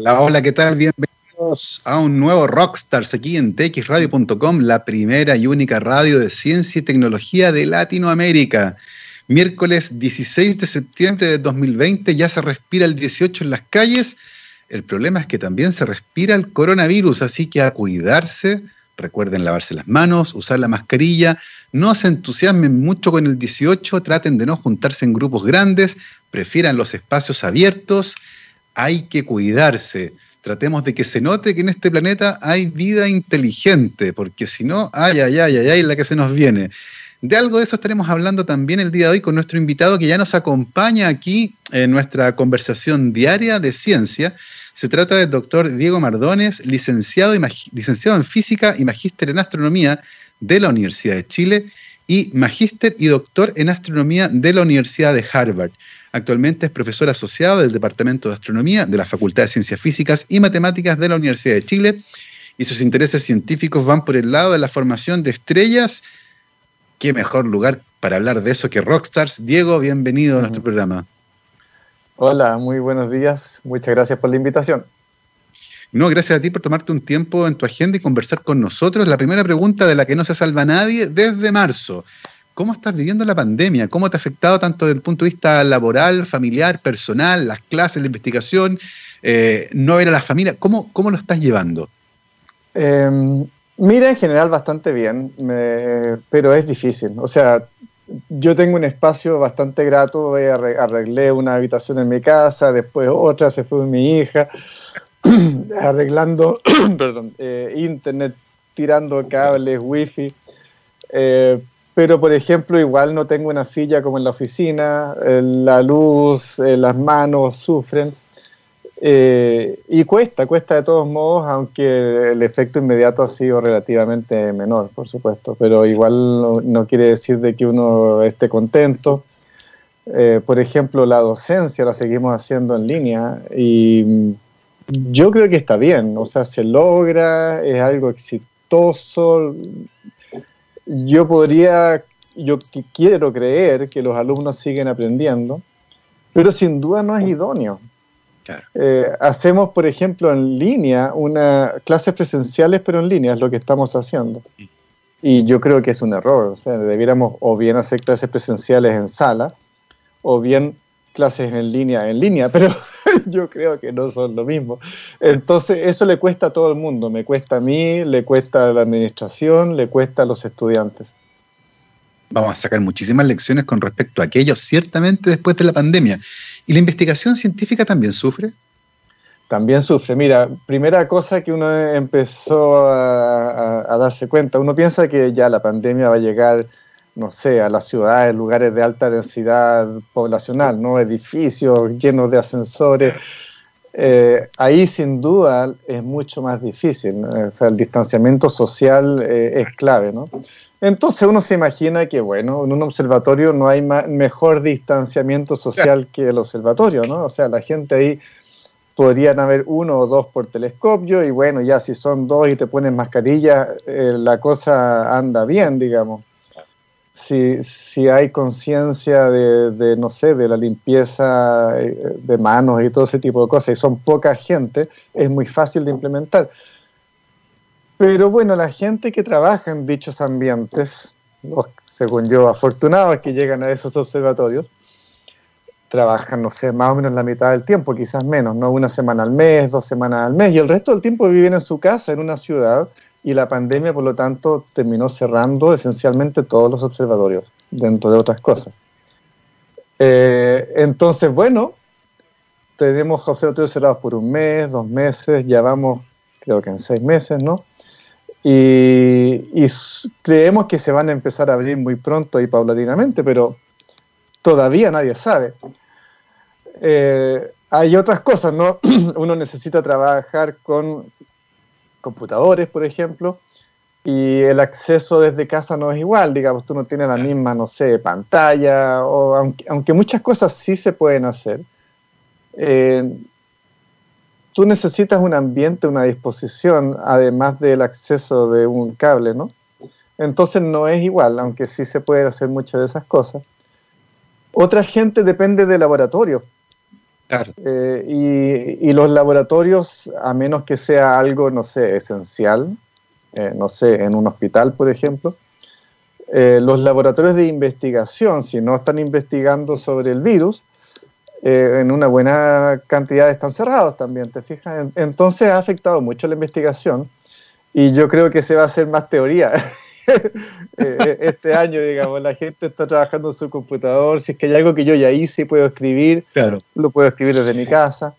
Hola, hola, ¿qué tal? Bienvenidos a un nuevo Rockstars aquí en txradio.com, la primera y única radio de ciencia y tecnología de Latinoamérica. Miércoles 16 de septiembre de 2020, ya se respira el 18 en las calles. El problema es que también se respira el coronavirus, así que a cuidarse. Recuerden lavarse las manos, usar la mascarilla, no se entusiasmen mucho con el 18, traten de no juntarse en grupos grandes, prefieran los espacios abiertos hay que cuidarse. Tratemos de que se note que en este planeta hay vida inteligente, porque si no, ay, ay, ay, ay, ay, la que se nos viene. De algo de eso estaremos hablando también el día de hoy con nuestro invitado que ya nos acompaña aquí en nuestra conversación diaria de ciencia. Se trata del doctor Diego Mardones, licenciado, licenciado en física y magíster en astronomía de la Universidad de Chile y magíster y doctor en astronomía de la Universidad de Harvard. Actualmente es profesor asociado del Departamento de Astronomía de la Facultad de Ciencias Físicas y Matemáticas de la Universidad de Chile y sus intereses científicos van por el lado de la formación de estrellas. ¿Qué mejor lugar para hablar de eso que Rockstars? Diego, bienvenido a nuestro programa. Hola, muy buenos días. Muchas gracias por la invitación. No, gracias a ti por tomarte un tiempo en tu agenda y conversar con nosotros. La primera pregunta de la que no se salva nadie desde marzo. ¿Cómo estás viviendo la pandemia? ¿Cómo te ha afectado tanto desde el punto de vista laboral, familiar, personal, las clases, la investigación, eh, no ver a la familia? ¿Cómo, cómo lo estás llevando? Em, mira, en general bastante bien, pero es difícil. O sea, yo tengo un espacio bastante grato, arreglé una habitación en mi casa, después otra se fue mi hija, arreglando perdón, eh, internet, tirando cables, wifi. Eh, pero por ejemplo igual no tengo una silla como en la oficina, eh, la luz, eh, las manos sufren. Eh, y cuesta, cuesta de todos modos, aunque el efecto inmediato ha sido relativamente menor, por supuesto, pero igual no, quiere decir de que uno esté contento. por ejemplo, la docencia la seguimos haciendo en línea y yo creo que está bien, o sea, se logra, es algo exitoso, yo podría, yo quiero creer que los alumnos siguen aprendiendo, pero sin duda no es idóneo. Eh, hacemos, por ejemplo, en línea una clases presenciales, pero en línea es lo que estamos haciendo. Y yo creo que es un error. O sea, debiéramos o bien hacer clases presenciales en sala, o bien clases en línea en línea, pero yo creo que no son lo mismo. Entonces, eso le cuesta a todo el mundo, me cuesta a mí, le cuesta a la administración, le cuesta a los estudiantes. Vamos a sacar muchísimas lecciones con respecto a aquello, ciertamente después de la pandemia. ¿Y la investigación científica también sufre? También sufre. Mira, primera cosa que uno empezó a, a darse cuenta, uno piensa que ya la pandemia va a llegar no sé, a las ciudades, lugares de alta densidad poblacional, ¿no? edificios llenos de ascensores. Eh, ahí sin duda es mucho más difícil, o sea, el distanciamiento social eh, es clave, ¿no? Entonces uno se imagina que, bueno, en un observatorio no hay mejor distanciamiento social que el observatorio, ¿no? O sea, la gente ahí podrían haber uno o dos por telescopio y bueno, ya si son dos y te ponen mascarilla, eh, la cosa anda bien, digamos si, si hay conciencia de, no sé, de la limpieza eh, de manos y todo ese tipo de cosas, y son poca gente, es muy fácil de implementar. Pero bueno, la gente que trabaja en dichos ambientes, los, según yo, afortunados que llegan a esos observatorios, trabajan, no sé, más o menos la mitad del tiempo, quizás menos, ¿no? Una semana al mes, dos semanas al mes, y el resto del tiempo viven en su casa, en una ciudad, y la pandemia, por lo tanto, terminó cerrando esencialmente todos los observatorios, dentro de otras cosas. Eh, entonces, bueno, tenemos observatorios cerrados por un mes, dos meses, ya vamos, creo que en seis meses, ¿no? Y, creemos que se van a empezar a abrir muy pronto y paulatinamente, pero todavía nadie sabe. Eh, hay otras cosas, ¿no? Uno necesita trabajar con computadores, por ejemplo, y el acceso desde casa no es igual, digamos, tú no tienes la misma, no sé, pantalla, o aunque, muchas cosas sí se pueden hacer, eh, tú necesitas un ambiente, una disposición, además del acceso de un cable, ¿no? Entonces no es igual, aunque sí se puede hacer muchas de esas cosas. Otra gente depende de laboratorio. Eh, y, los laboratorios, a menos que sea algo, no sé, esencial, eh, no sé, en un hospital, por ejemplo, eh, los laboratorios de investigación, si no están investigando sobre el virus, en una buena cantidad están cerrados también, ¿te fijas? Entonces ha afectado mucho la investigación y yo creo que se va a hacer más teoría Eh, este año, digamos, la gente está trabajando en su computador, si es que hay algo que yo ya hice y puedo escribir, claro. lo puedo escribir desde mi casa.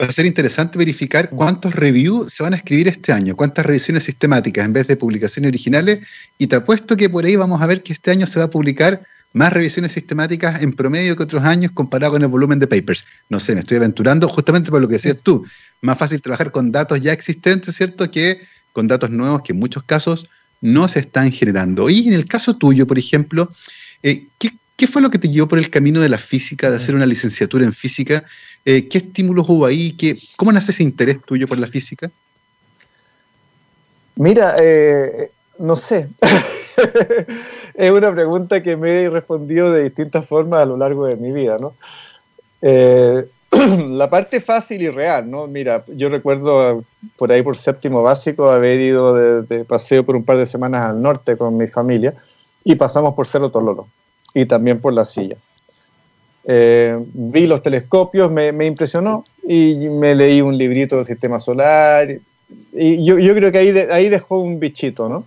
Va a ser interesante verificar cuántos reviews se van a escribir este año, cuántas revisiones sistemáticas en vez de publicaciones originales, y te apuesto que por ahí vamos a ver que este año se va a publicar más revisiones sistemáticas en promedio que otros años comparado con el volumen de papers. No sé, me estoy aventurando justamente por lo que decías tú. Más fácil trabajar con datos ya existentes, ¿cierto? Que con datos nuevos que en muchos casos no se están generando. Y en el caso tuyo, por ejemplo, eh, ¿qué, fue lo que te llevó por el camino de la física, de hacer una licenciatura en física? Eh, ¿Qué estímulos hubo ahí? ¿Qué, ¿Cómo nace ese interés tuyo por la física? Mira, eh, no sé. es una pregunta que me he respondido de distintas formas a lo largo de mi vida, ¿no? la parte fácil y real, ¿no? Mira, yo recuerdo por ahí por séptimo básico haber ido de, paseo por un par de semanas al norte con mi familia y pasamos por Cerro Tololo y también por la silla. Eh, vi los telescopios, me, impresionó y me leí un librito del sistema solar y yo, creo que ahí, ahí dejó un bichito, ¿no?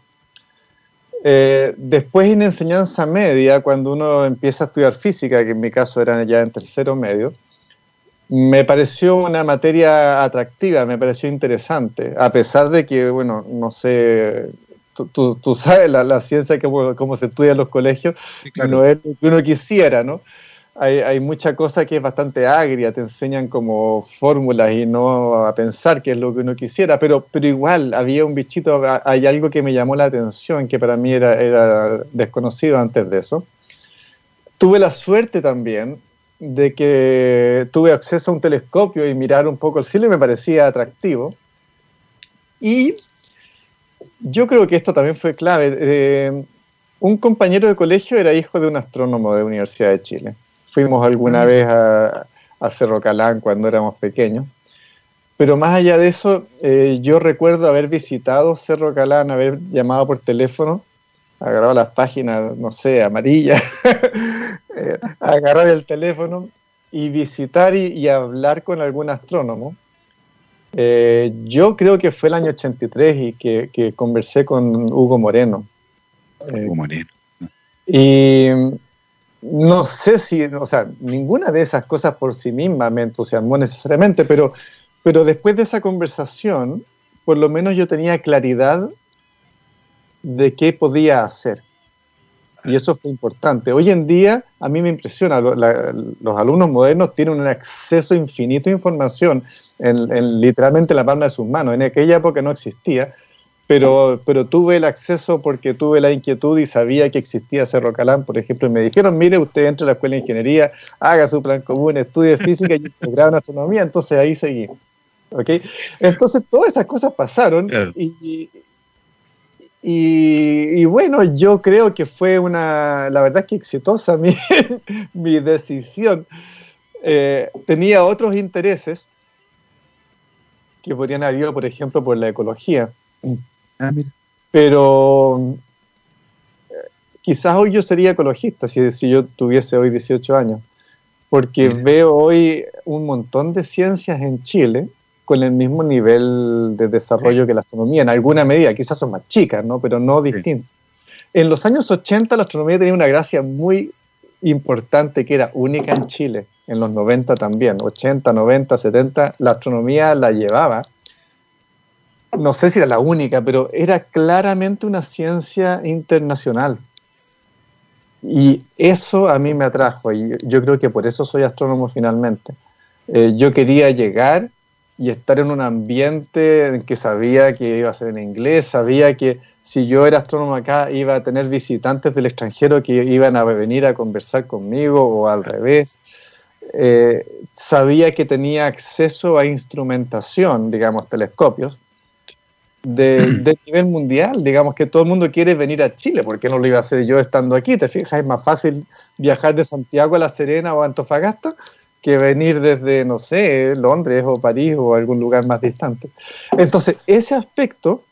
Eh, después en enseñanza media, cuando uno empieza a estudiar física, que en mi caso era ya en tercero medio, me pareció una materia atractiva, me pareció interesante, a pesar de que, bueno, no sé, tú, tú, sabes la, ciencia, que, cómo se estudia en los colegios, no es lo que uno quisiera, ¿no? Hay, hay, mucha cosa que es bastante agria, te enseñan como fórmulas y no a pensar qué es lo que uno quisiera, pero, pero igual había un bichito, hay algo que me llamó la atención, que para mí era, era desconocido antes de eso. Tuve la suerte también de que tuve acceso a un telescopio y mirar un poco el cielo y me parecía atractivo. Y yo creo que esto también fue clave. Eh, un compañero de colegio era hijo de un astrónomo de la Universidad de Chile. Fuimos alguna vez a, Cerro Calán cuando éramos pequeños. Pero más allá de eso, eh, yo recuerdo haber visitado Cerro Calán, haber llamado por teléfono agarraba las páginas, no sé, amarillas, eh, agarrar el teléfono y visitar y, hablar con algún astrónomo. Eh, yo creo que fue el año 83 y que, conversé con Hugo Moreno. Eh, Hugo Moreno. Y no sé si, o sea, ninguna de esas cosas por sí misma me entusiasmó necesariamente, pero, pero después de esa conversación, por lo menos yo tenía claridad de qué podía hacer. Y eso fue importante. Hoy en día, a mí me impresiona, los alumnos modernos tienen un acceso infinito a información en, literalmente la palma de sus manos. En aquella época no existía, pero, pero tuve el acceso porque tuve la inquietud y sabía que existía Cerro Calán, por ejemplo, y me dijeron, mire, usted entra a la escuela de ingeniería, haga su plan común, estudie física y grado en astronomía, entonces ahí seguí. ¿Okay? Entonces todas esas cosas pasaron y, y, bueno, yo creo que fue una, la verdad es que exitosa mi, mi decisión. Eh, tenía otros intereses que podrían haber ido, por ejemplo, por la ecología. Ah, Pero eh, quizás hoy yo sería ecologista si, si yo tuviese hoy 18 años, porque veo hoy un montón de ciencias en Chile con el mismo nivel de desarrollo que la astronomía, en alguna medida, quizás son más chicas, ¿no? pero no distintas. En los años 80 la astronomía tenía una gracia muy importante que era única en Chile, en los 90 también, 80, 90, 70, la astronomía la llevaba. No sé si era la única, pero era claramente una ciencia internacional. Y eso a mí me atrajo y yo creo que por eso soy astrónomo finalmente. Eh, yo quería llegar y estar en un ambiente en que sabía que iba a ser en inglés, sabía que si yo era astrónomo acá iba a tener visitantes del extranjero que iban a venir a conversar conmigo o al revés. Eh, sabía que tenía acceso a instrumentación, digamos, telescopios, de, nivel mundial, digamos que todo el mundo quiere venir a Chile, ¿por qué no lo iba a hacer yo estando aquí? ¿Te fijas? Es más fácil viajar de Santiago a La Serena o a Antofagasta que venir desde, no sé, Londres o París o algún lugar más distante. Entonces, ese aspecto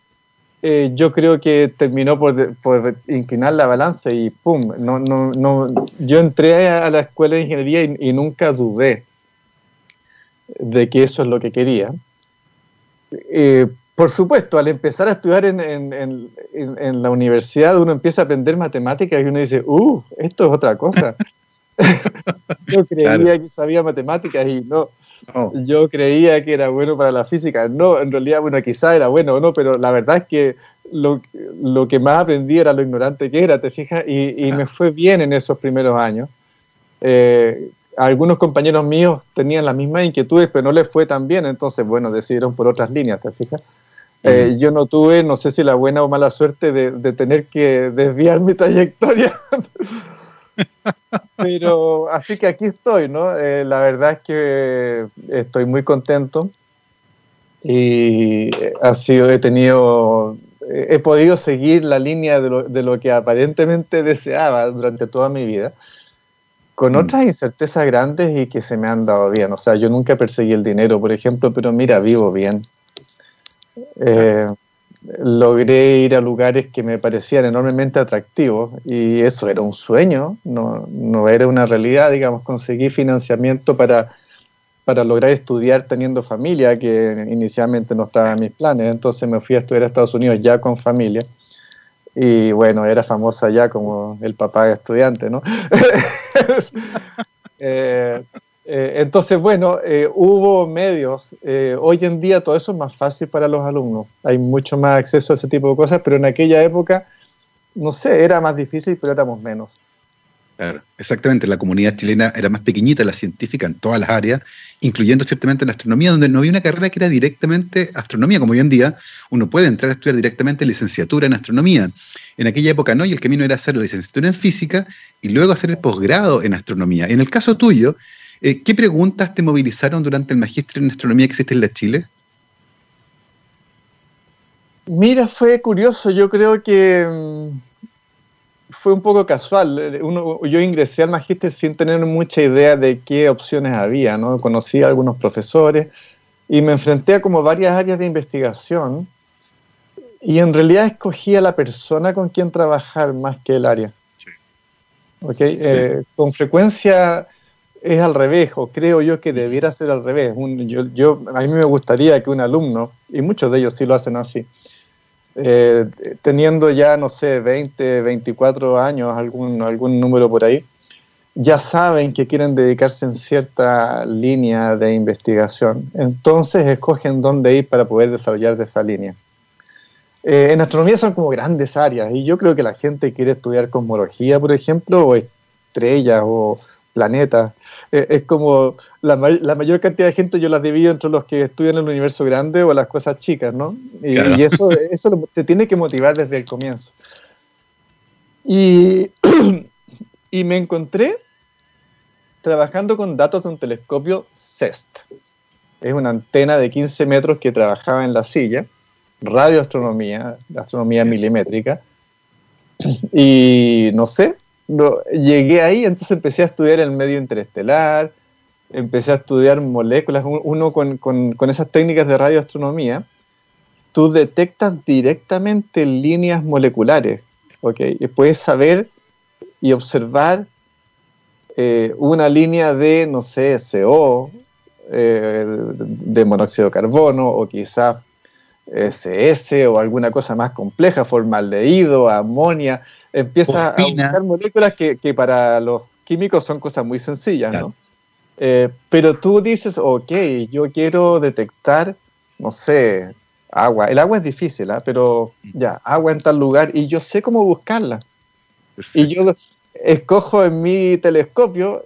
eh, yo creo que terminó por, por, inclinar la balanza y ¡pum! No, no, no, yo entré a la escuela de ingeniería y, nunca dudé de que eso es lo que quería. Eh, por supuesto, al empezar a estudiar en, en, en, en, la universidad, uno empieza a aprender matemáticas y uno dice, ¡uh! Esto es otra cosa. yo creía que sabía matemáticas y no, Yo creía que era bueno para la física. No, en realidad, bueno, quizá era bueno o no, pero la verdad es que lo, lo que más aprendí era lo ignorante que era, ¿te fijas? Y, y me fue bien en esos primeros años. Eh, algunos compañeros míos tenían las mismas inquietudes, pero no les fue tan bien, entonces, bueno, decidieron por otras líneas, ¿te fijas? Eh, yo no tuve, no sé si la buena o mala suerte de, de tener que desviar mi trayectoria Pero así que aquí estoy, ¿no? Eh, la verdad es que estoy muy contento y ha sido, he tenido, he podido seguir la línea de lo, de lo que aparentemente deseaba durante toda mi vida, con mm. otras incertezas grandes y que se me han dado bien. O sea, yo nunca perseguí el dinero, por ejemplo, pero mira, vivo bien. Eh, logré ir a lugares que me parecían enormemente atractivos y eso era un sueño, no, no era una realidad, digamos, conseguí financiamiento para, para lograr estudiar teniendo familia, que inicialmente no estaba en mis planes, entonces me fui a estudiar a Estados Unidos ya con familia y bueno, era famosa ya como el papá estudiante, ¿no? eh, eh, entonces, bueno, eh, hubo medios. Eh, hoy en día todo eso es más fácil para los alumnos. Hay mucho más acceso a ese tipo de cosas, pero en aquella época, no sé, era más difícil, pero éramos menos. Claro, exactamente. La comunidad chilena era más pequeñita, la científica en todas las áreas, incluyendo ciertamente la astronomía, donde no había una carrera que era directamente astronomía, como hoy en día uno puede entrar a estudiar directamente licenciatura en astronomía. En aquella época no, y el camino era hacer la licenciatura en física y luego hacer el posgrado en astronomía. En el caso tuyo, eh, ¿Qué preguntas te movilizaron durante el magíster en astronomía que existe en la Chile? Mira, fue curioso. Yo creo que mm, fue un poco casual. yo ingresé al magíster sin tener mucha idea de qué opciones había. ¿no? Conocí a algunos profesores y me enfrenté a como varias áreas de investigación. Y en realidad escogí a la persona con quien trabajar más que el área. Sí. ¿Okay? Eh, con frecuencia es al revés, o creo yo que debiera ser al revés. yo, a mí me gustaría que un alumno, y muchos de ellos sí lo hacen así, eh, teniendo ya, no sé, 20, 24 años, algún, algún número por ahí, ya saben que quieren dedicarse en cierta línea de investigación. Entonces escogen dónde ir para poder desarrollar de esa línea. Eh, en astronomía son como grandes áreas y yo creo que la gente quiere estudiar cosmología, por ejemplo, o estrellas o planetas. Eh, es como la, la, mayor cantidad de gente yo las divido entre los que estudian el universo grande o las cosas chicas, ¿no? Y, eso, eso te tiene que motivar desde el comienzo. Y, y me encontré trabajando con datos de un telescopio CEST. Es una antena de 15 metros que trabajaba en la silla, radioastronomía, astronomía milimétrica. Y no sé, llegué ahí, entonces empecé a estudiar el medio interestelar, empecé a estudiar moléculas, uno con, con, con esas técnicas de radioastronomía, tú detectas directamente líneas moleculares, ¿ok? Y puedes saber y observar eh, una línea de, no sé, CO, eh, de monóxido de carbono, o quizás SS, o alguna cosa más compleja, formaldehído, amonia, empieza a buscar moléculas que, que, para los químicos son cosas muy sencillas, ¿no? Eh, pero tú dices, ok, yo quiero detectar, no sé, agua. El agua es difícil, ¿ah? pero mm. ya, agua en tal lugar y yo sé cómo buscarla. Y yo escojo en mi telescopio,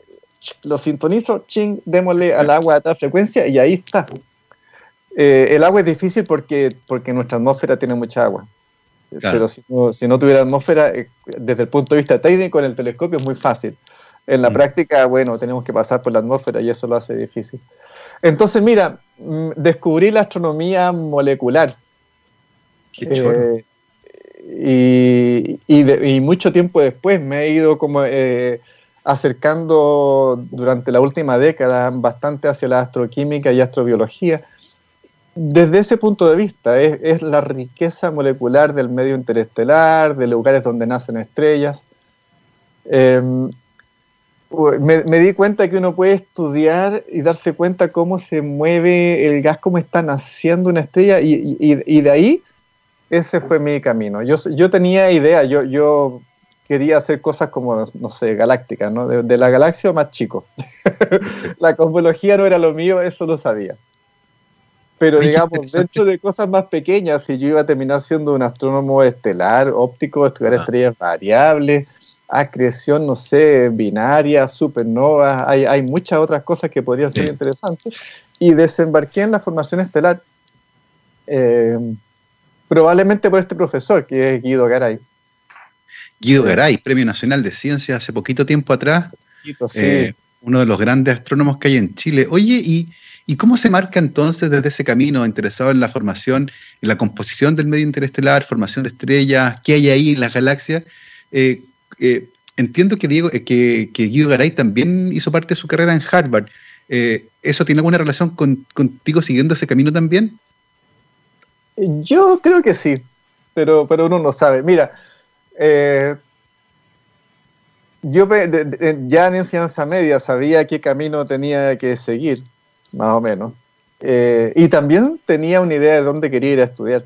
lo sintonizo, ching, démosle al agua a tal frecuencia y ahí está. Eh, el agua es difícil porque, porque nuestra atmósfera tiene mucha agua. Pero si no, si no, tuviera atmósfera, eh, desde el punto de vista técnico, en el telescopio es muy fácil. En la mm. práctica, bueno, tenemos que pasar por la atmósfera y eso lo hace difícil. Entonces, mira, mm, descubrí la astronomía molecular. Eh, y, y, mucho tiempo después me he ido como eh, acercando durante la última década bastante hacia la astroquímica y astrobiología. Desde ese punto de vista, es, la riqueza molecular del medio interestelar, de lugares donde nacen estrellas. Em, me, di cuenta que uno puede estudiar y darse cuenta cómo se mueve el gas, cómo está naciendo una estrella, y, de ahí ese fue mi camino. Yo, yo tenía idea, yo, yo quería hacer cosas como, no sé, galácticas, ¿no? De, la galaxia o más chico. la cosmología no era lo mío, eso lo sabía. Pero digamos, dentro de cosas más pequeñas, si yo iba a terminar siendo un astrónomo estelar, óptico, estudiar ah. estrellas variables, acreción, no sé, binaria, supernova, hay, hay muchas otras cosas que podrían ser interesantes. Y desembarqué en la formación estelar, eh, probablemente por este profesor, que es Guido Garay. Guido Garay, Premio Nacional de Ciencias hace poquito tiempo atrás. Eh, uno de los grandes astrónomos que hay en Chile. Oye, ¿y, cómo se marca entonces desde ese camino interesado en la formación, en la composición del medio interestelar, formación de estrellas, qué hay ahí en las galaxias? Eh, eh, entiendo que, Diego, que, Guido Garay también hizo parte de su carrera en Harvard. ¿Eso tiene alguna relación contigo siguiendo ese camino también? Yo creo que sí, pero, pero uno no sabe. Mira, eh, yo ya en enseñanza media sabía qué camino tenía que seguir, más o menos. Eh, y también tenía una idea de dónde quería ir a estudiar.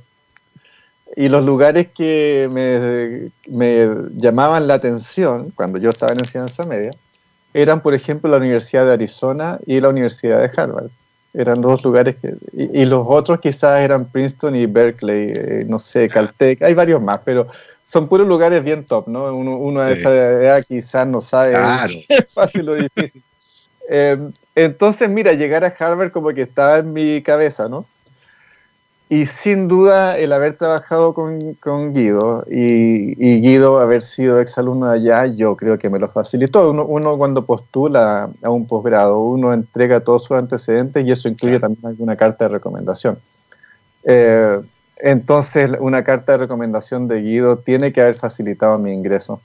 Y los lugares que me, me, llamaban la atención cuando yo estaba en enseñanza media eran, por ejemplo, la Universidad de Arizona y la Universidad de Harvard. Eran dos lugares que... Y, los otros quizás eran Princeton y Berkeley, eh, no sé, Caltech, hay varios más, pero son puros lugares bien top, ¿no? Uno, de esa edad quizás no sabe claro. es fácil o difícil. Eh, entonces, mira, llegar a Harvard como que estaba en mi cabeza, ¿no? Y sin duda el haber trabajado con, con Guido y, Guido haber sido exalumno allá, yo creo que me lo facilitó. Uno, uno, cuando postula a un posgrado, uno entrega todos sus antecedentes y eso incluye también alguna carta de recomendación. Eh, entonces, una carta de recomendación de Guido tiene que haber facilitado mi ingreso.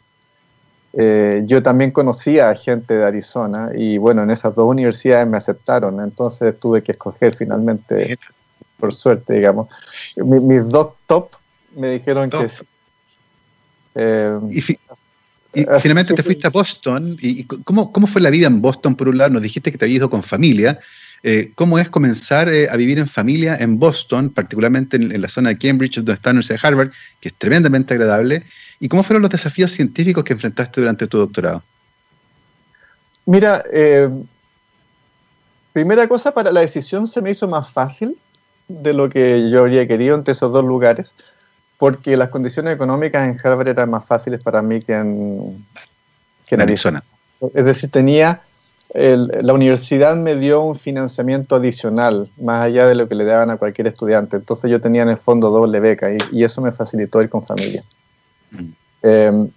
Eh, yo también conocía a gente de Arizona y bueno, en esas dos universidades me aceptaron, entonces tuve que escoger finalmente, por suerte, digamos. mis dos top me dijeron que sí. Eh, y, finalmente te fuiste a Boston. ¿Y, cómo, cómo, fue la vida en Boston, por un lado? Nos dijiste que te habías ido con familia, eh, cómo es comenzar eh, a vivir en familia en Boston, particularmente en, la zona de Cambridge, donde está la Universidad de Harvard, que es tremendamente agradable, y cómo fueron los desafíos científicos que enfrentaste durante tu doctorado. Mira, eh, primera cosa, para la decisión se me hizo más fácil de lo que yo habría querido entre esos dos lugares, porque las condiciones económicas en Harvard eran más fáciles para mí que en, que en Arizona. Es decir, tenía la universidad me dio un financiamiento adicional, más allá de lo que le daban a cualquier estudiante. Entonces yo tenía en el fondo doble beca y, eso me facilitó ir con familia. Eh,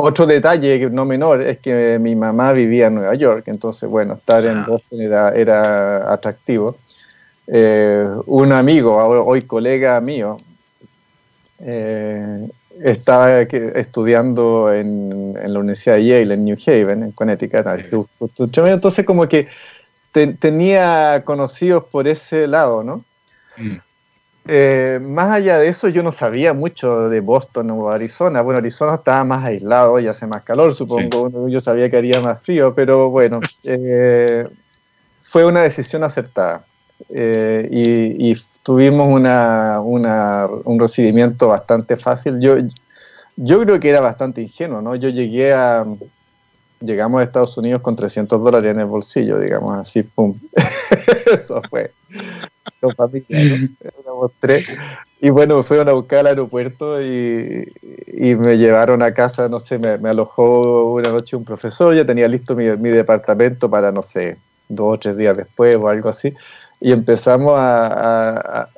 otro detalle no menor es que mi mamá vivía en Nueva York, entonces, bueno, estar en ah. Boston era, era atractivo. Eh, un amigo, hoy colega mío, eh, estaba estudiando en, la Universidad de Yale, en New Haven, en Connecticut. Entonces, como que tenía conocidos por ese lado, ¿no? Mm. Eh, más allá de eso, yo no sabía mucho de Boston o Arizona. Bueno, Arizona estaba más aislado y hace más calor, supongo. Yo sabía que haría más frío, pero bueno, eh, fue una decisión acertada. Eh, y, y, tuvimos una, un recibimiento bastante fácil. Yo, yo creo que era bastante ingenuo, ¿no? Yo llegué a, llegamos a Estados Unidos con 300 dólares en el bolsillo, digamos así, pum. Eso fue. Con familia, Éramos tres. Y bueno, me fueron a buscar al aeropuerto y, y me llevaron a casa, no sé, me, me, alojó una noche un profesor, ya tenía listo mi, mi departamento para, no sé, dos o tres días después o algo así y empezamos a,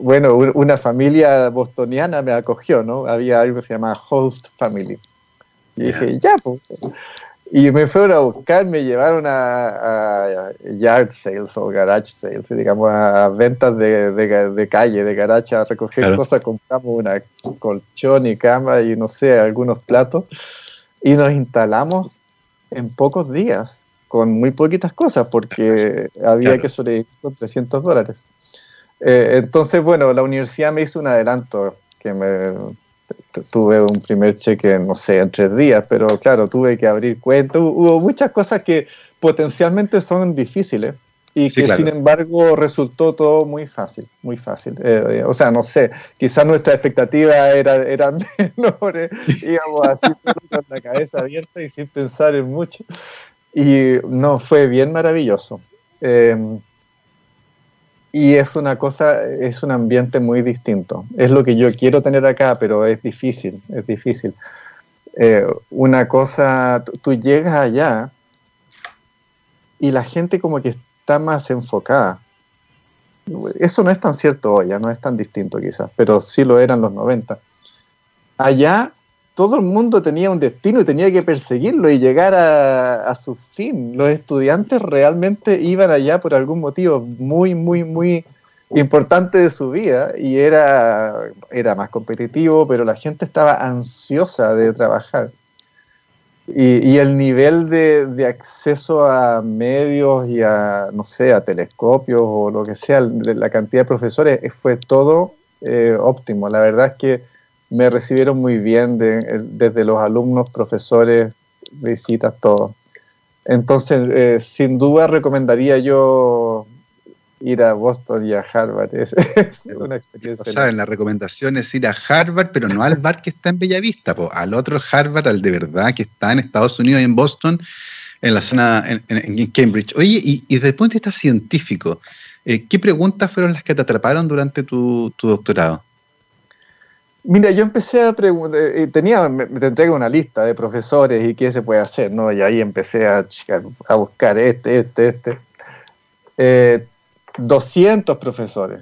bueno, una familia bostoniana me acogió, ¿no? Había algo que se llama host family. Y dije, ya, pues. Y me fueron a buscar, me llevaron a, yard sales o garage sales, digamos, a ventas de, de, calle, de garage, a recoger cosas. Compramos una colchón y cama y no sé, algunos platos. Y nos instalamos en pocos días, con muy poquitas cosas, porque había que sobrevivir con 300 dólares. Eh, entonces, bueno, la universidad me hizo un adelanto, que me tuve un primer cheque, no sé, en tres días, pero claro, tuve que abrir cuentas, hubo muchas cosas que potencialmente son difíciles y que sin embargo resultó todo muy fácil, muy fácil. Eh, o sea, no sé, quizás nuestras expectativas eran, eran menores, íbamos así con la cabeza abierta y sin pensar en mucho. Y no, fue bien maravilloso. Em, y es una cosa, es un ambiente muy distinto. Es lo que yo quiero tener acá, pero es difícil, es difícil. Eh, una cosa, tú llegas allá y la gente como que está más enfocada. Eso no es tan cierto hoy, ya no es tan distinto quizás, pero sí lo eran los 90. Allá todo el mundo tenía un destino y tenía que perseguirlo y llegar a, su fin. Los estudiantes realmente iban allá por algún motivo muy, muy, muy importante de su vida y era, era más competitivo, pero la gente estaba ansiosa de trabajar. Y, el nivel de, acceso a medios y a, no sé, a telescopios o lo que sea, la cantidad de profesores fue todo eh, óptimo. La verdad es que me recibieron muy bien desde los alumnos, profesores, visitas, todo. Entonces, eh, sin duda recomendaría yo ir a Boston y a Harvard. Es, una experiencia. Saben, la recomendación es ir a Harvard, pero no al bar que está en Bellavista, al otro Harvard, al de verdad, que está en Estados Unidos y en Boston, en la zona, en, Cambridge. Oye, y, desde el punto de vista científico, eh, ¿qué preguntas fueron las que te atraparon durante tu, doctorado? Mira, yo empecé a preguntar, eh, tenía, me, te entrego una lista de profesores y qué se puede hacer, ¿no? Y ahí empecé a, a buscar este, este, este. Eh, 200 profesores,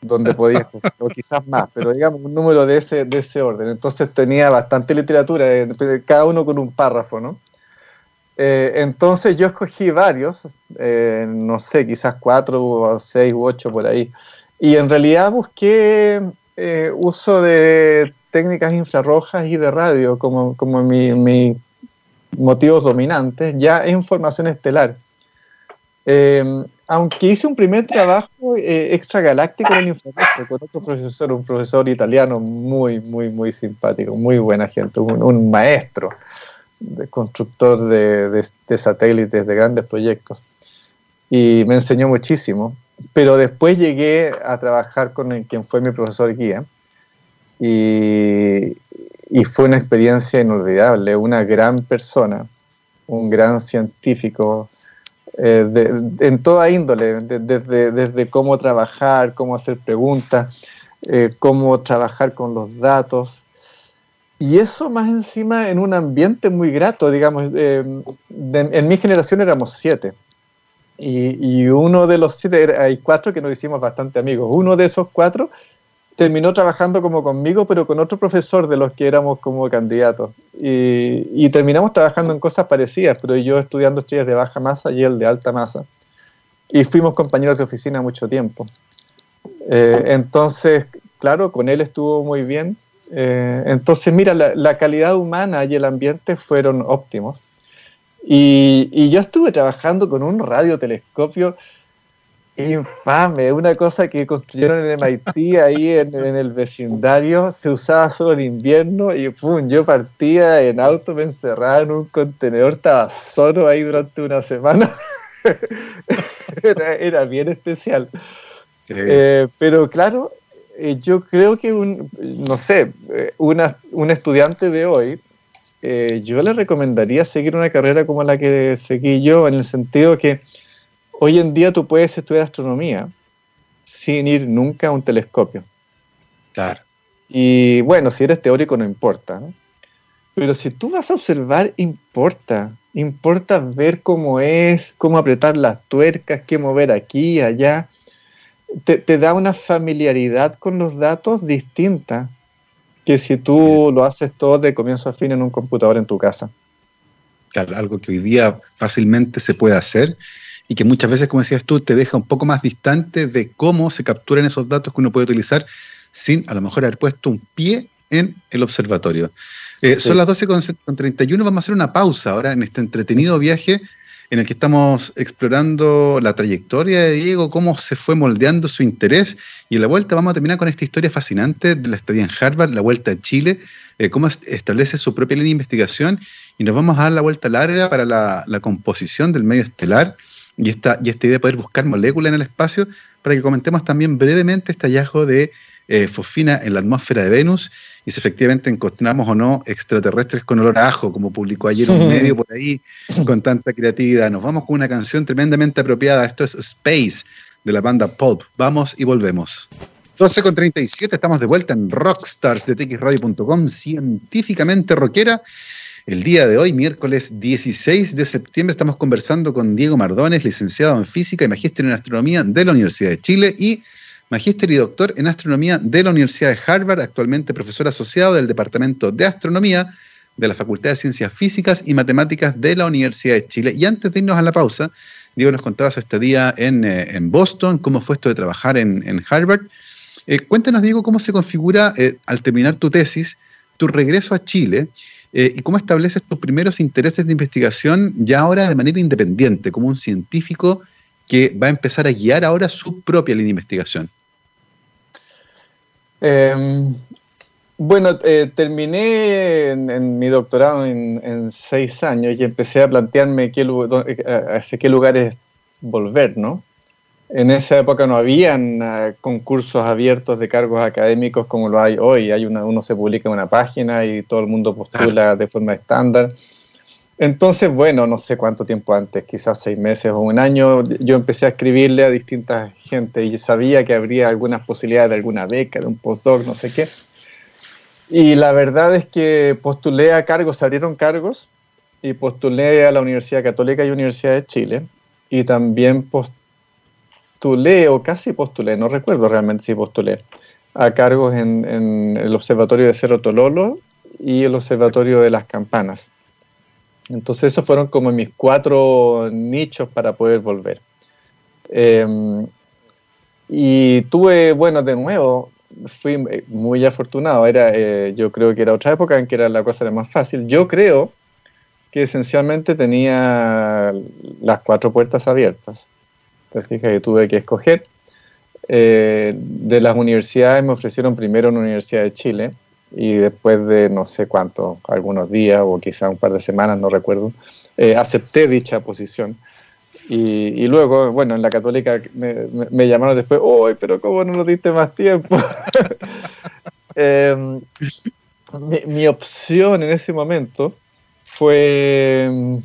donde podía, o quizás más, pero digamos un número de ese, de ese orden. Entonces tenía bastante literatura, eh, cada uno con un párrafo, ¿no? Eh, entonces yo escogí varios, eh, no sé, quizás cuatro o seis u ocho por ahí, y en realidad busqué uso de técnicas infrarrojas y de radio como, como mi, mi motivos dominantes, ya en formación estelar. Eh, aunque hice un primer trabajo eh, extragaláctico en infrarrojo con otro profesor, un profesor italiano muy, muy, muy simpático, muy buena gente, un, maestro, de constructor de, satélites, de grandes proyectos. Y me enseñó muchísimo. Pero después llegué a trabajar con quien fue mi profesor guía. Y, y fue una experiencia inolvidable, una gran persona, un gran científico, eh, en toda índole, desde, desde, cómo trabajar, cómo hacer preguntas, eh, cómo trabajar con los datos. Y eso más encima en un ambiente muy grato, digamos, eh, en mi generación éramos siete. Y, y, uno de los siete, hay cuatro que nos hicimos bastante amigos. Uno de esos cuatro terminó trabajando como conmigo, pero con otro profesor de los que éramos como candidatos. Y, terminamos trabajando en cosas parecidas, pero yo estudiando estrellas de baja masa y él de alta masa. Y fuimos compañeros de oficina mucho tiempo. Eh, entonces, claro, con él estuvo muy bien. Eh, entonces, mira, la, calidad humana y el ambiente fueron óptimos. Y, y yo estuve trabajando con un radiotelescopio Infame, una cosa que construyeron en MIT ahí en, el vecindario, se usaba solo en invierno y pum, yo partía en auto, me encerraba en un contenedor, estaba solo ahí durante una semana. era, bien especial. Eh, pero claro, eh, yo creo que un, no sé, eh, una, un estudiante de hoy, yo le recomendaría seguir una carrera como la que seguí yo, en el sentido que Hoy en día tú puedes estudiar astronomía sin ir nunca a un telescopio. Claro. Y bueno, si eres teórico no importa, Pero si tú vas a observar, importa. Importa ver cómo es, cómo apretar las tuercas, qué mover aquí, allá. Te, da una familiaridad con los datos distinta que si tú lo haces todo de comienzo a fin en un computador en tu casa. Claro, algo que hoy día fácilmente se puede hacer y que muchas veces, como decías tú, te deja un poco más distante de cómo se capturan esos datos que uno puede utilizar sin a lo mejor haber puesto un pie en el observatorio. Eh, son las 12.31, vamos a hacer una pausa ahora en este entretenido viaje en el que estamos explorando la trayectoria de Diego, cómo se fue moldeando su interés. Y en la vuelta vamos a terminar con esta historia fascinante de la estadía en Harvard, la vuelta a Chile, eh, cómo establece su propia línea de investigación. Y nos vamos a dar la vuelta larga para la, composición del medio estelar y esta, idea de poder buscar moléculas en el espacio para que comentemos también brevemente este hallazgo de eh, fosfina en la atmósfera de Venus y si efectivamente encontramos o no extraterrestres con olor a ajo, como publicó ayer un medio por ahí con tanta creatividad. Nos vamos con una canción tremendamente apropiada. Esto es Space de la banda Pulp. Vamos y volvemos. 12 con 37, estamos de vuelta en Rockstars de txradio.com, científicamente rockera. El día de hoy, miércoles 16 de septiembre, estamos conversando con Diego Mardones, licenciado en física y magíster en astronomía de la Universidad de Chile y magíster y doctor en astronomía de la Universidad de Harvard, actualmente profesor asociado del Departamento de Astronomía de la Facultad de Ciencias Físicas y Matemáticas de la Universidad de Chile. Y antes de irnos a la pausa, Diego nos contaba su estadía en, eh, Boston, cómo fue esto de trabajar en, Harvard. Eh, cuéntanos, Diego, cómo se configura eh, al terminar tu tesis tu regreso a Chile y cómo estableces tus primeros intereses de investigación ya ahora de manera independiente, como un científico que va a empezar a guiar ahora su propia línea de investigación. Em, bueno, eh, terminé en, mi doctorado en, seis años y empecé a plantearme qué, eh, hacia qué lugares volver, ¿no? En esa época no habían eh, concursos abiertos de cargos académicos como lo hay hoy. Hay una, uno se publica en una página y todo el mundo postula de forma estándar. Entonces, bueno, no sé cuánto tiempo antes, quizás seis meses o un año, yo empecé a escribirle a distintas gente y sabía que habría algunas posibilidades de alguna beca, de un postdoc, no sé qué. Y la verdad es que postulé a cargos, salieron cargos, y postulé a la Universidad Católica y Universidad de Chile, y también postulé, o casi postulé, no recuerdo realmente si postulé, a cargos en, en el Observatorio de Cerro Tololo y el Observatorio de las Campanas. Entonces esos fueron como mis cuatro nichos para poder volver. Em, y tuve, bueno, de nuevo, fui muy afortunado. Era, eh, yo creo que era otra época en que era la cosa era más fácil. Yo creo que esencialmente tenía las cuatro puertas abiertas. Te fijas que tuve que escoger. Eh, de las universidades me ofrecieron primero una Universidad de Chile, y después de no sé cuánto, algunos días o quizá un par de semanas, no recuerdo, eh, acepté dicha posición. Y, luego, bueno, en la católica me, llamaron después, ¡Uy, pero cómo no lo diste más tiempo! Em, mi, opción en ese momento fue em,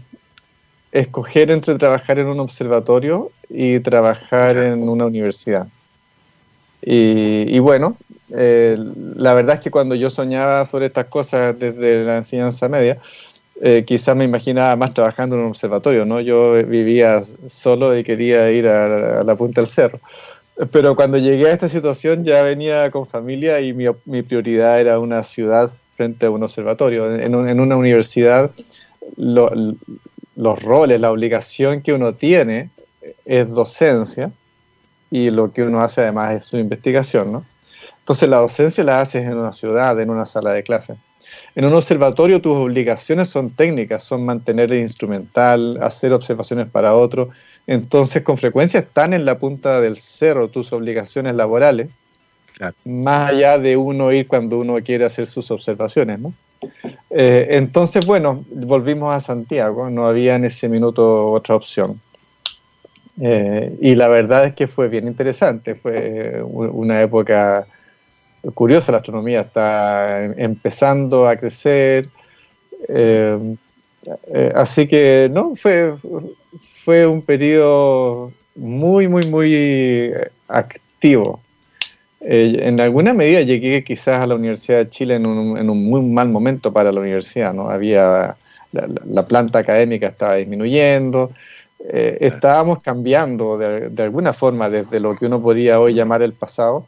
escoger entre trabajar en un observatorio y trabajar en una universidad. y bueno, eh, la verdad es que cuando yo soñaba sobre estas cosas desde la enseñanza media, eh, quizás me imaginaba más trabajando en un observatorio, ¿no? Yo vivía solo y quería ir a, la punta del cerro. Pero cuando llegué a esta situación ya venía con familia y mi, mi prioridad era una ciudad frente a un observatorio. En, en una universidad los roles, la obligación que uno tiene es docencia y lo que uno hace además es su investigación, ¿no? Entonces la docencia la haces en una ciudad, en una sala de clase. En un observatorio tus obligaciones son técnicas, son mantener el instrumental, hacer observaciones para otro. Entonces con frecuencia están en la punta del cerro tus obligaciones laborales, más allá de uno ir cuando uno quiere hacer sus observaciones. Eh, entonces, bueno, volvimos a Santiago, no había en ese minuto otra opción. Eh, y la verdad es que fue bien interesante, fue una época curiosa, la astronomía está empezando a crecer. Eh, eh, así que, no, fue, fue un periodo muy, muy, muy activo. Eh, en alguna medida llegué quizás a la Universidad de Chile en un, en un muy mal momento para la universidad, ¿no? Había, la, planta académica estaba disminuyendo, estábamos cambiando de, de, alguna forma desde lo que uno podría hoy llamar el pasado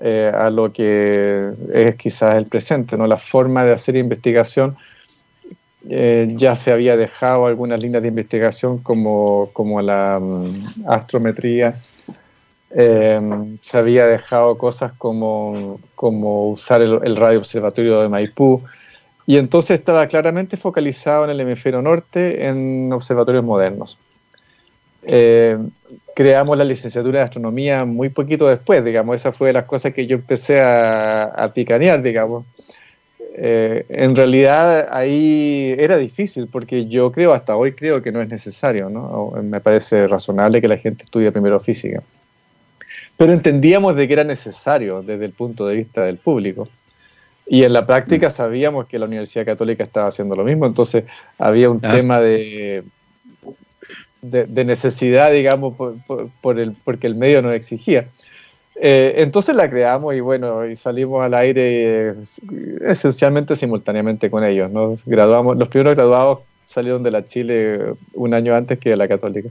eh, a lo que es quizás el presente, ¿no? La forma de hacer investigación eh, ya se había dejado algunas líneas de investigación como, como la mm, astrometría Em, se había dejado cosas como, como usar el, radio observatorio de Maipú, y entonces estaba claramente focalizado en el hemisferio norte en observatorios modernos. Em, creamos la licenciatura de astronomía muy poquito después, digamos, esa fue de las cosas que yo empecé a, a picanear, digamos. Eh, en realidad ahí era difícil porque yo creo, hasta hoy creo que no es necesario, ¿no? Me parece razonable que la gente estudie primero física. Pero entendíamos de que era necesario desde el punto de vista del público. Y en la práctica sabíamos que la Universidad Católica estaba haciendo lo mismo, entonces había un ah. tema de, de, necesidad, digamos, por, el, porque el medio nos exigía. Eh, entonces la creamos y bueno, y salimos al aire eh, esencialmente simultáneamente con ellos. ¿no? Graduamos, los primeros graduados salieron de la Chile un año antes que de la Católica.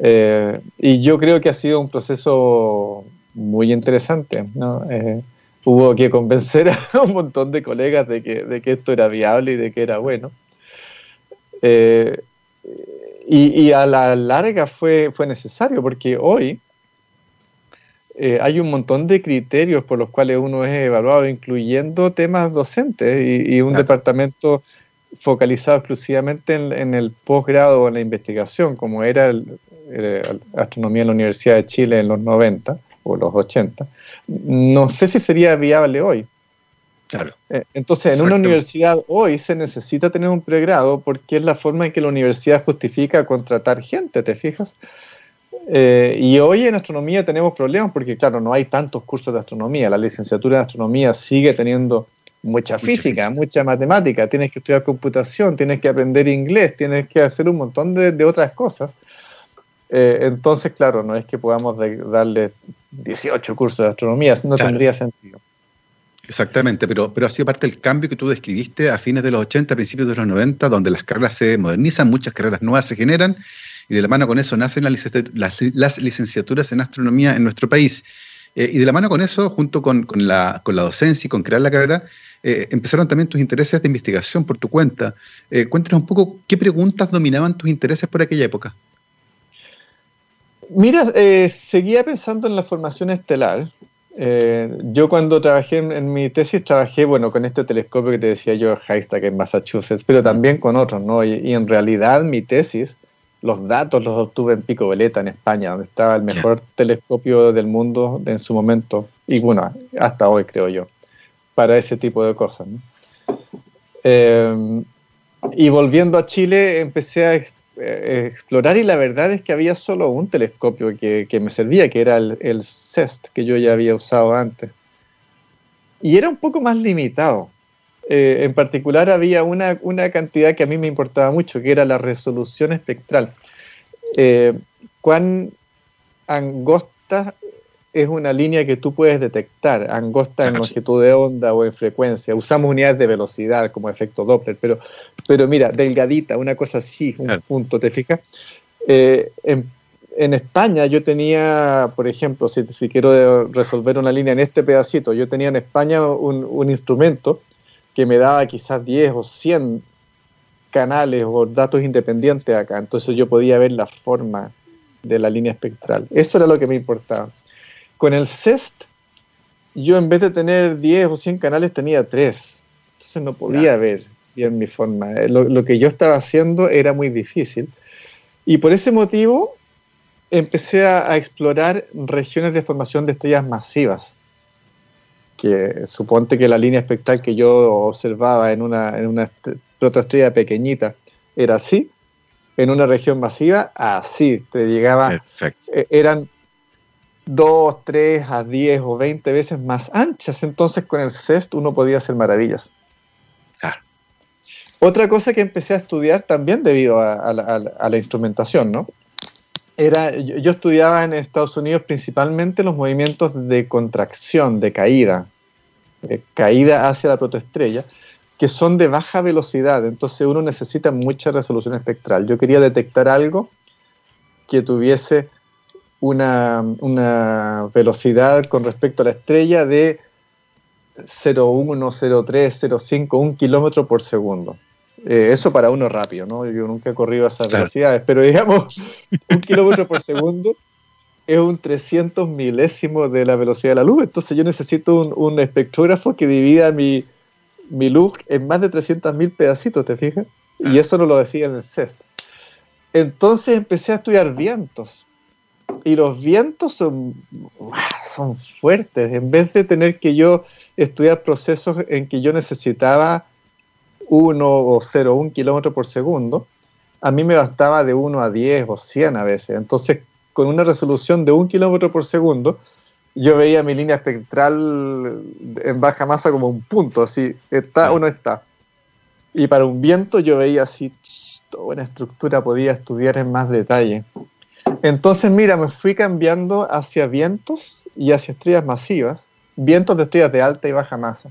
Eh, y yo creo que ha sido un proceso muy interesante. ¿no? hubo que convencer a un montón de colegas de que, de que esto era viable y de que era bueno. Y, y, a la larga fue, fue necesario porque hoy eh, hay un montón de criterios por los cuales uno es evaluado, incluyendo temas docentes y, un departamento focalizado exclusivamente en, el posgrado o en la investigación, como era el, astronomía en la Universidad de Chile en los 90 o los 80. No sé si sería viable hoy. Claro. Eh, entonces, en una universidad hoy se necesita tener un pregrado porque es la forma en que la universidad justifica contratar gente, ¿te fijas? Eh, y hoy en astronomía tenemos problemas porque, claro, no hay tantos cursos de astronomía. La licenciatura de astronomía sigue teniendo mucha física, mucha, matemática. Tienes que estudiar computación, tienes que aprender inglés, tienes que hacer un montón de, otras cosas. Eh, entonces, claro, no es que podamos darle 18 cursos de astronomía, no tendría sentido. Exactamente, pero, pero ha sido parte del cambio que tú describiste a fines de los 80, principios de los 90, donde las carreras se modernizan, muchas carreras nuevas se generan y de la mano con eso nacen las, licenciaturas en astronomía en nuestro país. Eh, y de la mano con eso, junto con, la, docencia y con crear la carrera, eh, empezaron también tus intereses de investigación por tu cuenta. Eh, cuéntanos un poco qué preguntas dominaban tus intereses por aquella época. Mira, seguía pensando en la formación estelar. Yo cuando trabajé en, mi tesis trabajé, bueno, con este telescopio que te decía yo, Haystack en Massachusetts, pero también con otros, ¿no? y en realidad mi tesis los datos los obtuve en Pico Veleta, en España, donde estaba el mejor telescopio del mundo en su momento, y bueno, hasta hoy creo yo, para ese tipo de cosas. Em, y volviendo a Chile, empecé a eh, explorar y la verdad es que había solo un telescopio que, me servía, que era el, el CEST, que yo ya había usado antes. Y era un poco más limitado. Eh, en particular había una, cantidad que a mí me importaba mucho, que era la resolución espectral. Eh, ¿Cuán angosta es una línea que tú puedes detectar, angosta en longitud de onda o en frecuencia? Usamos unidades de velocidad como efecto Doppler, pero, pero mira, delgadita, una cosa así, un punto, ¿te fijas? Eh, en, España yo tenía, por ejemplo, si, quiero resolver una línea en este pedacito, yo tenía en España un, un instrumento que me daba quizás 10 o 100 canales o datos independientes acá. Entonces yo podía ver la forma de la línea espectral. Eso era lo que me importaba. Con el CEST, yo en vez de tener 10 o 100 canales tenía 3. Entonces no podía ver bien mi forma. Eh, lo, lo, que yo estaba haciendo era muy difícil. Y por ese motivo empecé a, a explorar regiones de formación de estrellas masivas que suponte que la línea espectral que yo observaba en una, en una protoestrella pequeñita era así, en una región masiva, así, te llegaba, eh, eran 2, 3 a 10 o 20 veces más anchas, entonces con el CEST uno podía hacer maravillas. Otra cosa que empecé a estudiar también debido a, la, instrumentación, ¿no? Era, yo, estudiaba en Estados Unidos principalmente los movimientos de contracción, de caída, caída hacia la protoestrella, que son de baja velocidad, entonces uno necesita mucha resolución espectral. Yo quería detectar algo que tuviese una, una velocidad con respecto a la estrella de 0,1, 0,3, 0,5, 1 kilómetro por segundo. Eh, eso para uno rápido, ¿no? Yo nunca he corrido a esas velocidades, pero digamos, un kilómetro por segundo es un 300 milésimo de la velocidad de la luz. Entonces yo necesito un, espectrógrafo que divida mi, mi, luz en más de 300 mil pedacitos, ¿te fijas? Y eso no lo decía en el CEST. Entonces empecé a estudiar vientos. Y los vientos son, son fuertes. En vez de tener que yo estudiar procesos en que yo necesitaba 1 o 0,1 kilómetro por segundo, a mí me bastaba de 1 a 10 o 100 a veces. Entonces, con una resolución de 1 kilómetro por segundo, yo veía mi línea espectral en baja masa como un punto, así, está o no está. Y para un viento yo veía así, toda una estructura podía estudiar en más detalle. Entonces, mira, me fui cambiando hacia vientos y hacia estrellas masivas, vientos de estrellas de alta y baja masa.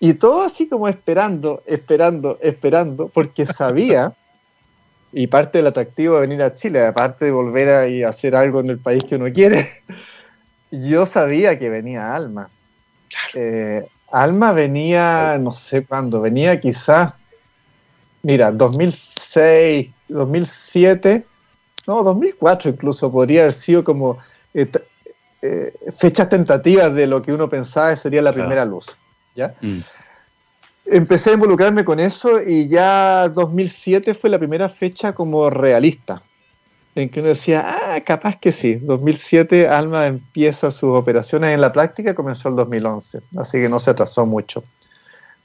Y todo así como esperando, esperando, esperando, porque sabía, y parte del atractivo de venir a Chile, aparte de volver a, hacer algo en el país que uno quiere, yo sabía que venía Alma. Eh, Alma venía, no sé cuándo, venía quizás, mira, 2006, 2007, no, 2004 incluso, podría haber sido como eh, eh, fechas tentativas de lo que uno pensaba que sería la primera luz. ¿ya? Mm. Empecé a involucrarme con eso y ya 2007 fue la primera fecha como realista, en que uno decía, ah, capaz que sí. 2007 Alma empieza sus operaciones en la práctica, comenzó el 2011, así que no se atrasó mucho.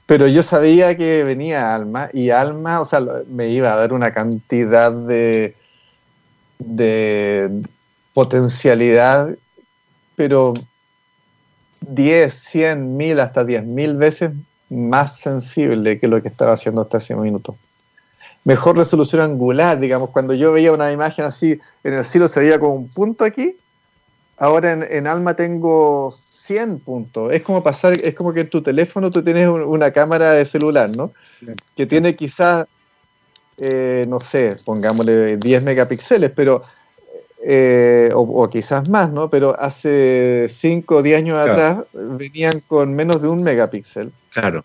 Pero yo sabía que venía Alma y Alma, o sea, me iba a dar una cantidad de, de potencialidad, pero 10, 100, 1000, hasta 10 mil veces más sensible que lo que estaba haciendo hasta ese minuto. Mejor resolución angular, digamos, cuando yo veía una imagen así, en el cielo se veía como un punto aquí, ahora en, Alma tengo 100 puntos. Es como pasar, es como que en tu teléfono tú tienes una cámara de celular, ¿no? Que tiene quizás, eh, no sé, pongámosle 10 megapíxeles, pero eh, o, quizás más, ¿no? Pero hace 5 o 10 años atrás venían con menos de un megapíxel. Claro.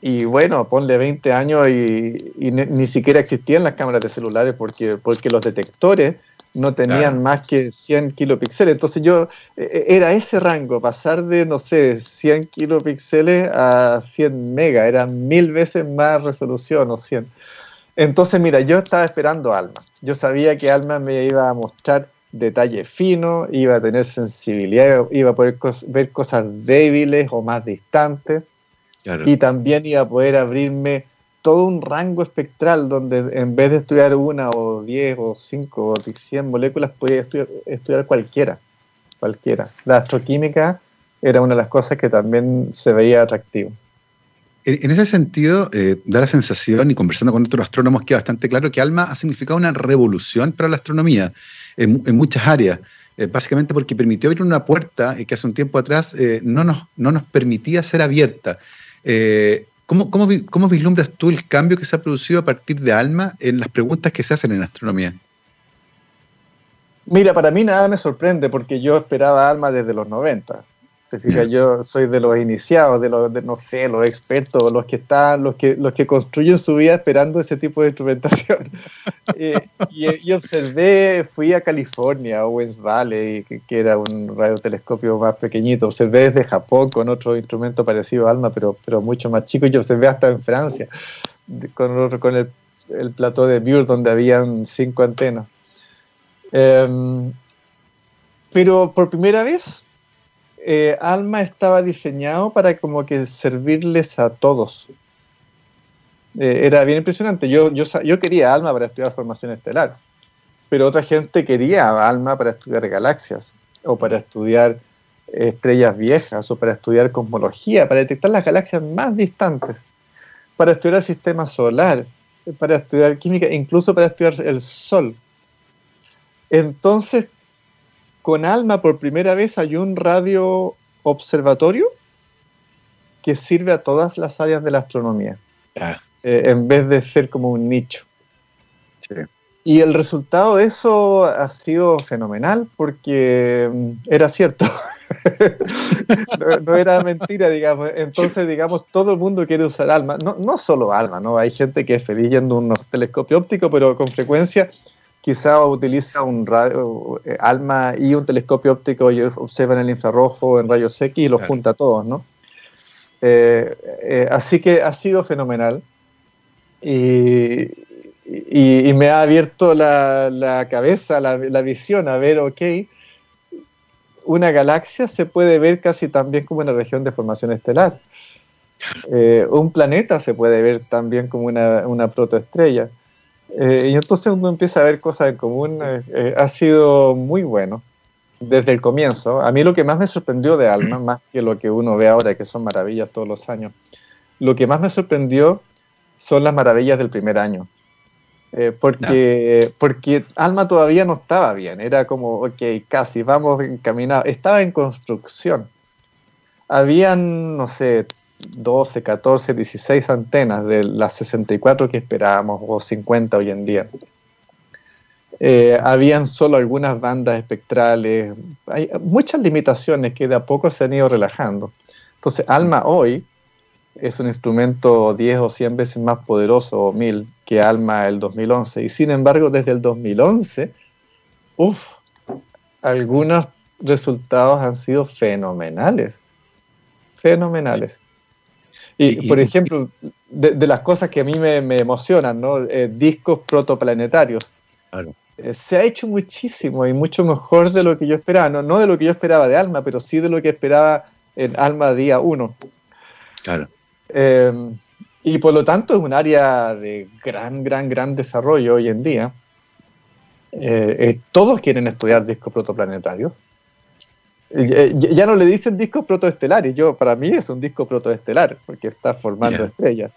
Y bueno, ponle 20 años y, ni, siquiera existían las cámaras de celulares porque, porque los detectores no tenían más que 100 kilopíxeles. Entonces yo, e, e, era ese rango, pasar de, no sé, 100 kilopíxeles a 100 mega, era mil veces más resolución o 100. Entonces, mira, yo estaba esperando Alma. Yo sabía que Alma me iba a mostrar detalle fino, iba a tener sensibilidad, iba a poder ver cosas débiles o más distantes. Y también iba a poder abrirme todo un rango espectral donde en vez de estudiar una o diez o cinco o cien moléculas, podía estudiar, estudiar cualquiera. Cualquiera. La astroquímica era una de las cosas que también se veía atractivo. En, ese sentido, eh, da la sensación, y conversando con otros astrónomos, queda bastante claro que ALMA ha significado una revolución para la astronomía en, muchas áreas, eh, básicamente porque permitió abrir una puerta que hace un tiempo atrás eh, no, nos, no nos permitía ser abierta. ¿cómo, cómo, cómo, vislumbras tú el cambio que se ha producido a partir de ALMA en las preguntas que se hacen en astronomía? Mira, para mí nada me sorprende porque yo esperaba ALMA desde los 90 yo soy de los iniciados, de los, no sé, los expertos, los que están, los que, los que construyen su vida esperando ese tipo de instrumentación. Eh, y, observé, fui a California, a West Valley, que, era un radiotelescopio más pequeñito. Observé desde Japón con otro instrumento parecido a ALMA, pero, pero mucho más chico. Y observé hasta en Francia, con, con el, el plató de Bure, donde habían cinco antenas. Em, pero por primera vez eh, Alma estaba diseñado para como que servirles a todos. Eh, era bien impresionante. Yo, yo, yo quería Alma para estudiar formación estelar, pero otra gente quería Alma para estudiar galaxias o para estudiar estrellas viejas o para estudiar cosmología, para detectar las galaxias más distantes, para estudiar el sistema solar, para estudiar química, incluso para estudiar el Sol. Entonces, con ALMA por primera vez hay un radio observatorio que sirve a todas las áreas de la astronomía, eh, en vez de ser como un nicho. Y el resultado de eso ha sido fenomenal porque mm, era cierto. no, era mentira, digamos. Entonces, digamos, todo el mundo quiere usar ALMA. No, no solo ALMA, ¿no? Hay gente que es feliz yendo a un telescopio óptico, pero con frecuencia quizá utiliza un radio, eh, ALMA y un telescopio óptico y observan el infrarrojo en rayos X y los junta todos, ¿no? Eh, eh, así que ha sido fenomenal y, me ha abierto la, cabeza, la, visión a ver, ok, una galaxia se puede ver casi tan bien como una región de formación estelar. un planeta se puede ver también como una, una protoestrella. Eh, y entonces uno empieza a ver cosas en común. Eh, eh, ha sido muy bueno desde el comienzo. A mí lo que más me sorprendió de Alma, más que lo que uno ve ahora, que son maravillas todos los años, lo que más me sorprendió son las maravillas del primer año. porque, porque Alma todavía no estaba bien, era como, ok, casi, vamos encaminados, estaba en construcción. Habían, no sé, 12, 14, 16 antenas de las 64 que esperábamos o 50 hoy en día. Eh, habían solo algunas bandas espectrales, hay muchas limitaciones que de a poco se han ido relajando. Entonces, ALMA hoy es un instrumento 10 o 100 veces más poderoso o 1000 que ALMA el 2011. Y sin embargo, desde el 2011, uff, algunos resultados han sido fenomenales. Fenomenales. Y, por ejemplo, de, las cosas que a mí me, emocionan, ¿no? Eh, discos protoplanetarios. Eh, se ha hecho muchísimo y mucho mejor de lo que yo esperaba. No, no de lo que yo esperaba de Alma, pero sí de lo que esperaba en Alma Día 1. Claro. Em, y por lo tanto es un área de gran, gran, gran desarrollo hoy en día. Eh, todos quieren estudiar discos protoplanetarios. Ya no le dicen discos protoestelares, yo para mí es un disco protoestelar, porque está formando estrellas.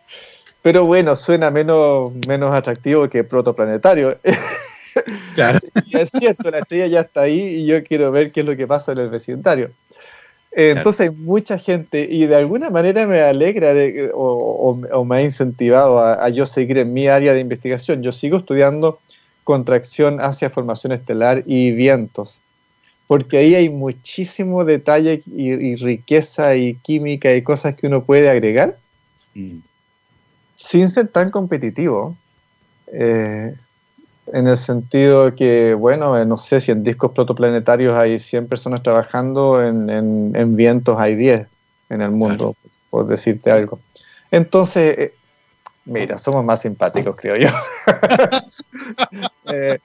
Pero bueno, suena menos, menos atractivo que protoplanetario. Claro. es cierto, la estrella ya está ahí y yo quiero ver qué es lo que pasa en el vecindario. Entonces hay mucha gente y de alguna manera me alegra de, o, me ha incentivado a, a, yo seguir en mi área de investigación. Yo sigo estudiando contracción hacia formación estelar y vientos porque ahí hay muchísimo detalle y, riqueza y química y cosas que uno puede agregar mm. sin ser tan competitivo. Eh, en el sentido que, bueno, eh, no sé si en discos protoplanetarios hay 100 personas trabajando, en, vientos hay 10 en el mundo, por decirte algo. Entonces, eh, Mira, somos más simpáticos, creo yo. Eh,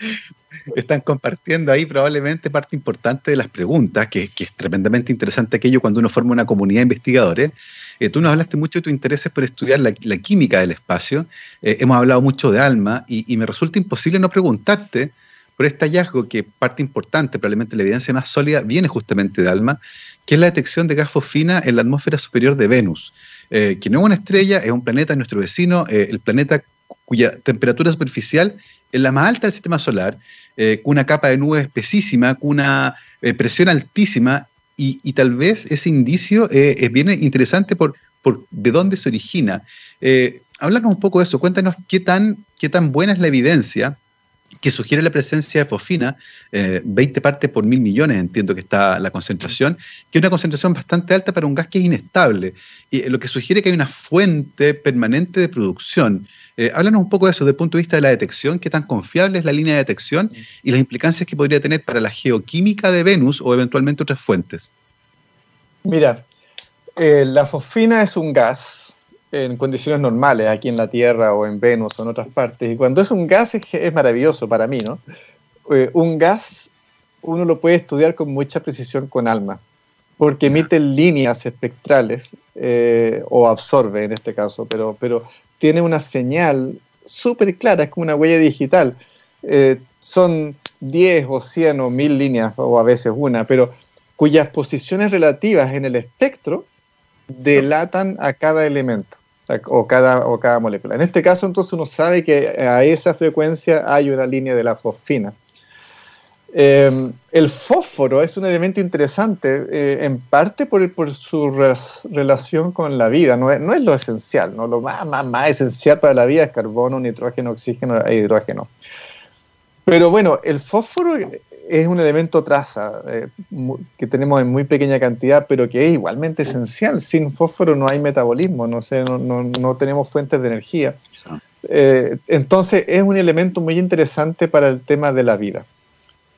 están compartiendo ahí probablemente parte importante de las preguntas, que, es tremendamente interesante aquello cuando uno forma una comunidad de investigadores. Eh, tú nos hablaste mucho de tus intereses por estudiar la, química del espacio. Eh, hemos hablado mucho de alma y, me resulta imposible no preguntarte por este hallazgo que parte importante, probablemente la evidencia más sólida, viene justamente de alma, que es la detección de gas fosfina en la atmósfera superior de Venus. Eh, que no es una estrella, es un planeta, nuestro vecino, el planeta cuya temperatura superficial es la más alta del sistema solar, eh, con una capa de nubes espesísima, con una presión altísima, y, tal vez ese indicio es bien interesante por, por de dónde se origina. háblanos un poco de eso, cuéntanos qué tan, qué tan buena es la evidencia que sugiere la presencia de fosfina, 20 eh, partes por mil millones, entiendo que está la concentración, que es una concentración bastante alta para un gas que es inestable, y lo que sugiere que hay una fuente permanente de producción. Eh, háblanos un poco de eso, desde el punto de vista de la detección, qué tan confiable es la línea de detección y las implicancias que podría tener para la geoquímica de Venus o eventualmente otras fuentes. Mira, eh, la fosfina es un gas en condiciones normales, aquí en la Tierra o en Venus o en otras partes. Y cuando es un gas es, maravilloso para mí, ¿no? Eh, un gas uno lo puede estudiar con mucha precisión con alma, porque emite líneas espectrales, eh, o absorbe en este caso, pero, pero tiene una señal súper clara, es como una huella digital. Eh, son 10 o 100 o 1000 líneas, o a veces una, pero cuyas posiciones relativas en el espectro delatan a cada elemento o cada, o cada molécula. En este caso, entonces, uno sabe que a esa frecuencia hay una línea de la fosfina. Em, el fósforo es un elemento interesante, eh, en parte por, su relación con la vida, no es, no es lo esencial, ¿no? lo más, más, más, esencial para la vida es carbono, nitrógeno, oxígeno e hidrógeno. Pero bueno, el fósforo es un elemento traza eh, que tenemos en muy pequeña cantidad, pero que es igualmente esencial. Sin fósforo no hay metabolismo, no, sé, no, no, tenemos fuentes de energía. Ah. Eh, entonces es un elemento muy interesante para el tema de la vida.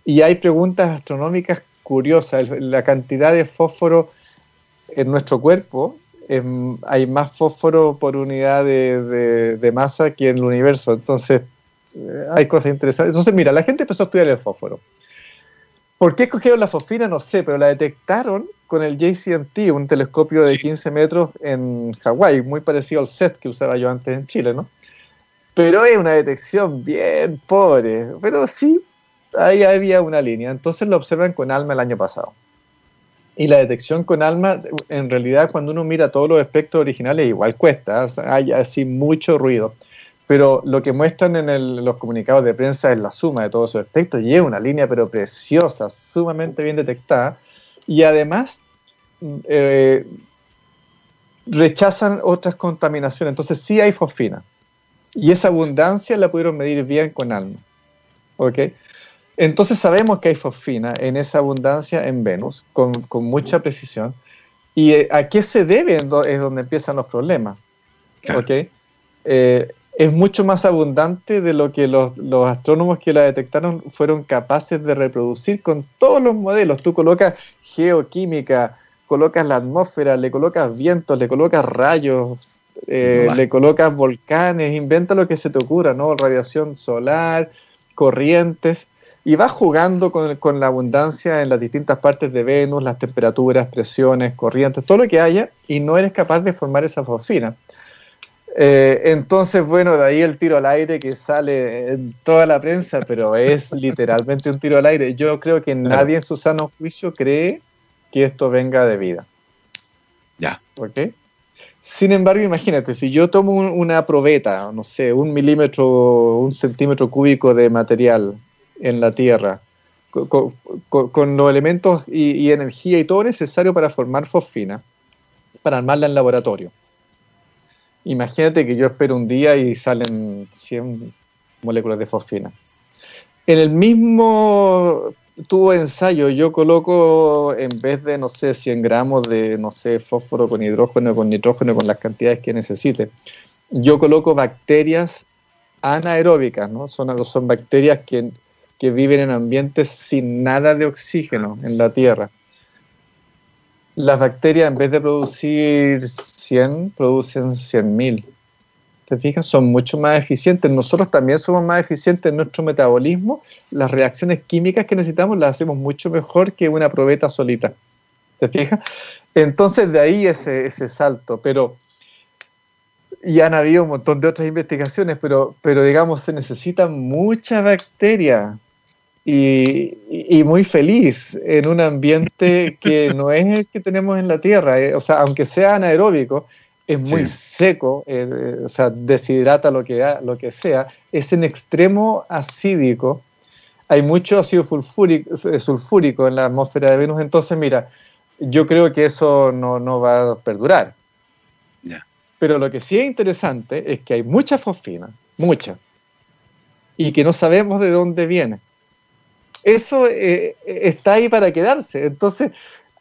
Y hay preguntas astronómicas curiosas. La cantidad de fósforo en nuestro cuerpo, em, hay más fósforo por unidad de, masa que en el universo. Entonces eh, hay cosas interesantes. Entonces mira, la gente empezó a estudiar el fósforo. ¿Por qué escogieron la fosfina? No sé, pero la detectaron con el JCMT, un telescopio de 15 metros en Hawái, muy parecido al SET que usaba yo antes en Chile, ¿no? Pero es una detección bien pobre. Pero sí, ahí había una línea. Entonces lo observan con ALMA el año pasado. Y la detección con ALMA, en realidad, cuando uno mira todos los espectros originales, igual cuesta. Hay así mucho ruido. Pero lo que muestran en los comunicados de prensa es la suma de todos esos espectros y es una línea, pero preciosa, sumamente bien detectada. Y además, eh, rechazan otras contaminaciones. Entonces, sí hay fosfina. Y esa abundancia la pudieron medir bien con ALMA. ¿Ok? Entonces sabemos que hay fosfina en esa abundancia en Venus, con, mucha precisión. ¿Y eh, a qué se debe? Es donde empiezan los problemas. ¿Ok? Eh, es mucho más abundante de lo que los, los, astrónomos que la detectaron fueron capaces de reproducir con todos los modelos. Tú colocas geoquímica, colocas la atmósfera, le colocas vientos, le colocas rayos, eh, le colocas volcanes, inventa lo que se te ocurra, ¿no? Radiación solar, corrientes, y vas jugando con, la abundancia en las distintas partes de Venus, las temperaturas, presiones, corrientes, todo lo que haya, y no eres capaz de formar esa fosfina. Eh, entonces, bueno, de ahí el tiro al aire que sale en toda la prensa, pero es literalmente un tiro al aire. Yo creo que nadie en su sano juicio cree que esto venga de vida. Ya. ¿Ok? Sin embargo, imagínate, si yo tomo una probeta, no sé, un milímetro, un centímetro cúbico de material en la Tierra, con, los elementos y, energía y todo necesario para formar fosfina, para armarla en laboratorio. Imagínate que yo espero un día y salen 100 moléculas de fosfina. En el mismo tuvo ensayo, yo coloco en vez de, no sé, 100 gramos de, no sé, fósforo con hidrógeno, con nitrógeno, con las cantidades que necesite, yo coloco bacterias anaeróbicas, ¿no? Son, son bacterias que, que viven en ambientes sin nada de oxígeno en la Tierra. Las bacterias, en vez de producir 100, producen 100.000 ¿Te fijas? Son mucho más eficientes. Nosotros también somos más eficientes en nuestro metabolismo. Las reacciones químicas que necesitamos las hacemos mucho mejor que una probeta solita. ¿Te fijas? Entonces de ahí ese, ese salto. Pero y han habido un montón de otras investigaciones, pero, pero digamos, se necesita mucha bacteria y, y, muy feliz en un ambiente que no es el que tenemos en la Tierra. Eh, o sea, aunque sea anaeróbico, es muy seco, eh, eh, o sea, deshidrata lo que, lo que sea, es en extremo acídico, hay mucho ácido sulfúrico, en la atmósfera de Venus, entonces mira, yo creo que eso no, va a perdurar. Pero lo que sí es interesante es que hay mucha fosfina, mucha, y que no sabemos de dónde viene. Eso está ahí para quedarse. Entonces,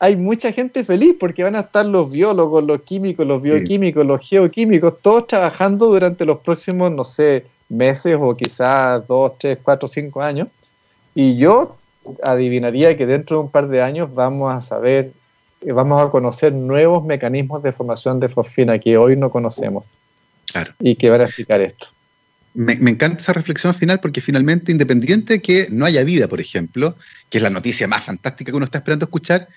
hay mucha gente feliz porque van a estar los biólogos, los químicos, los bioquímicos, los geoquímicos, todos trabajando durante los próximos, no sé, meses o quizás dos, tres, cuatro, cinco años. Y yo adivinaría que dentro de un par de años vamos a saber, eh, vamos a conocer nuevos mecanismos de formación de fosfina que hoy no conocemos. Claro. Y que van a explicar esto. Me, encanta esa reflexión final porque finalmente, independiente de que no haya vida, por ejemplo, que es la noticia más fantástica que uno está esperando escuchar,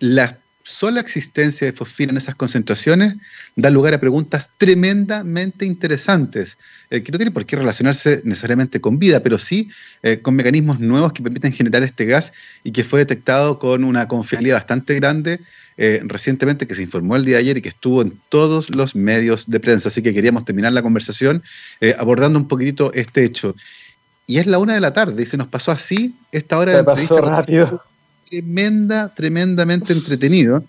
la sola existencia de fosfina en esas concentraciones da lugar a preguntas tremendamente interesantes, eh, que no tienen por qué relacionarse necesariamente con vida, pero sí eh, con mecanismos nuevos que permiten generar este gas y que fue detectado con una confiabilidad bastante grande eh, recientemente, que se informó el día de ayer y que estuvo en todos los medios de prensa. Así que queríamos terminar la conversación abordando un poquitito este hecho. Y es la una de la tarde y se nos pasó así esta hora de pasó rápido tremenda, tremendamente entretenido.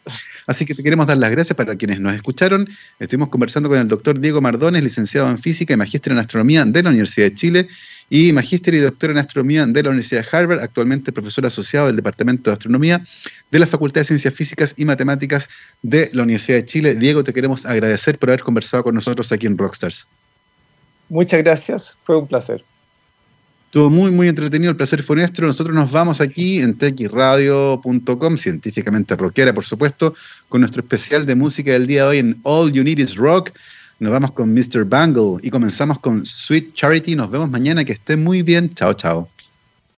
Así que te queremos dar las gracias para quienes nos escucharon. Estuvimos conversando con el doctor Diego Mardones, licenciado en Física y magíster en Astronomía de la Universidad de Chile y magíster y doctor en Astronomía de la Universidad de Harvard, actualmente profesor asociado del Departamento de Astronomía de la Facultad de Ciencias Físicas y Matemáticas de la Universidad de Chile. Diego, te queremos agradecer por haber conversado con nosotros aquí en Rockstars. Muchas gracias, fue un placer. Estuvo muy, muy entretenido, el placer fue nuestro. Nosotros nos vamos aquí en texradio.com, científicamente rockera, por supuesto, con nuestro especial de música del día de hoy en All You Need Is Rock. Nos vamos con Mr. Bangle y comenzamos con Sweet Charity. Nos vemos mañana, que estén muy bien. Chao, chao.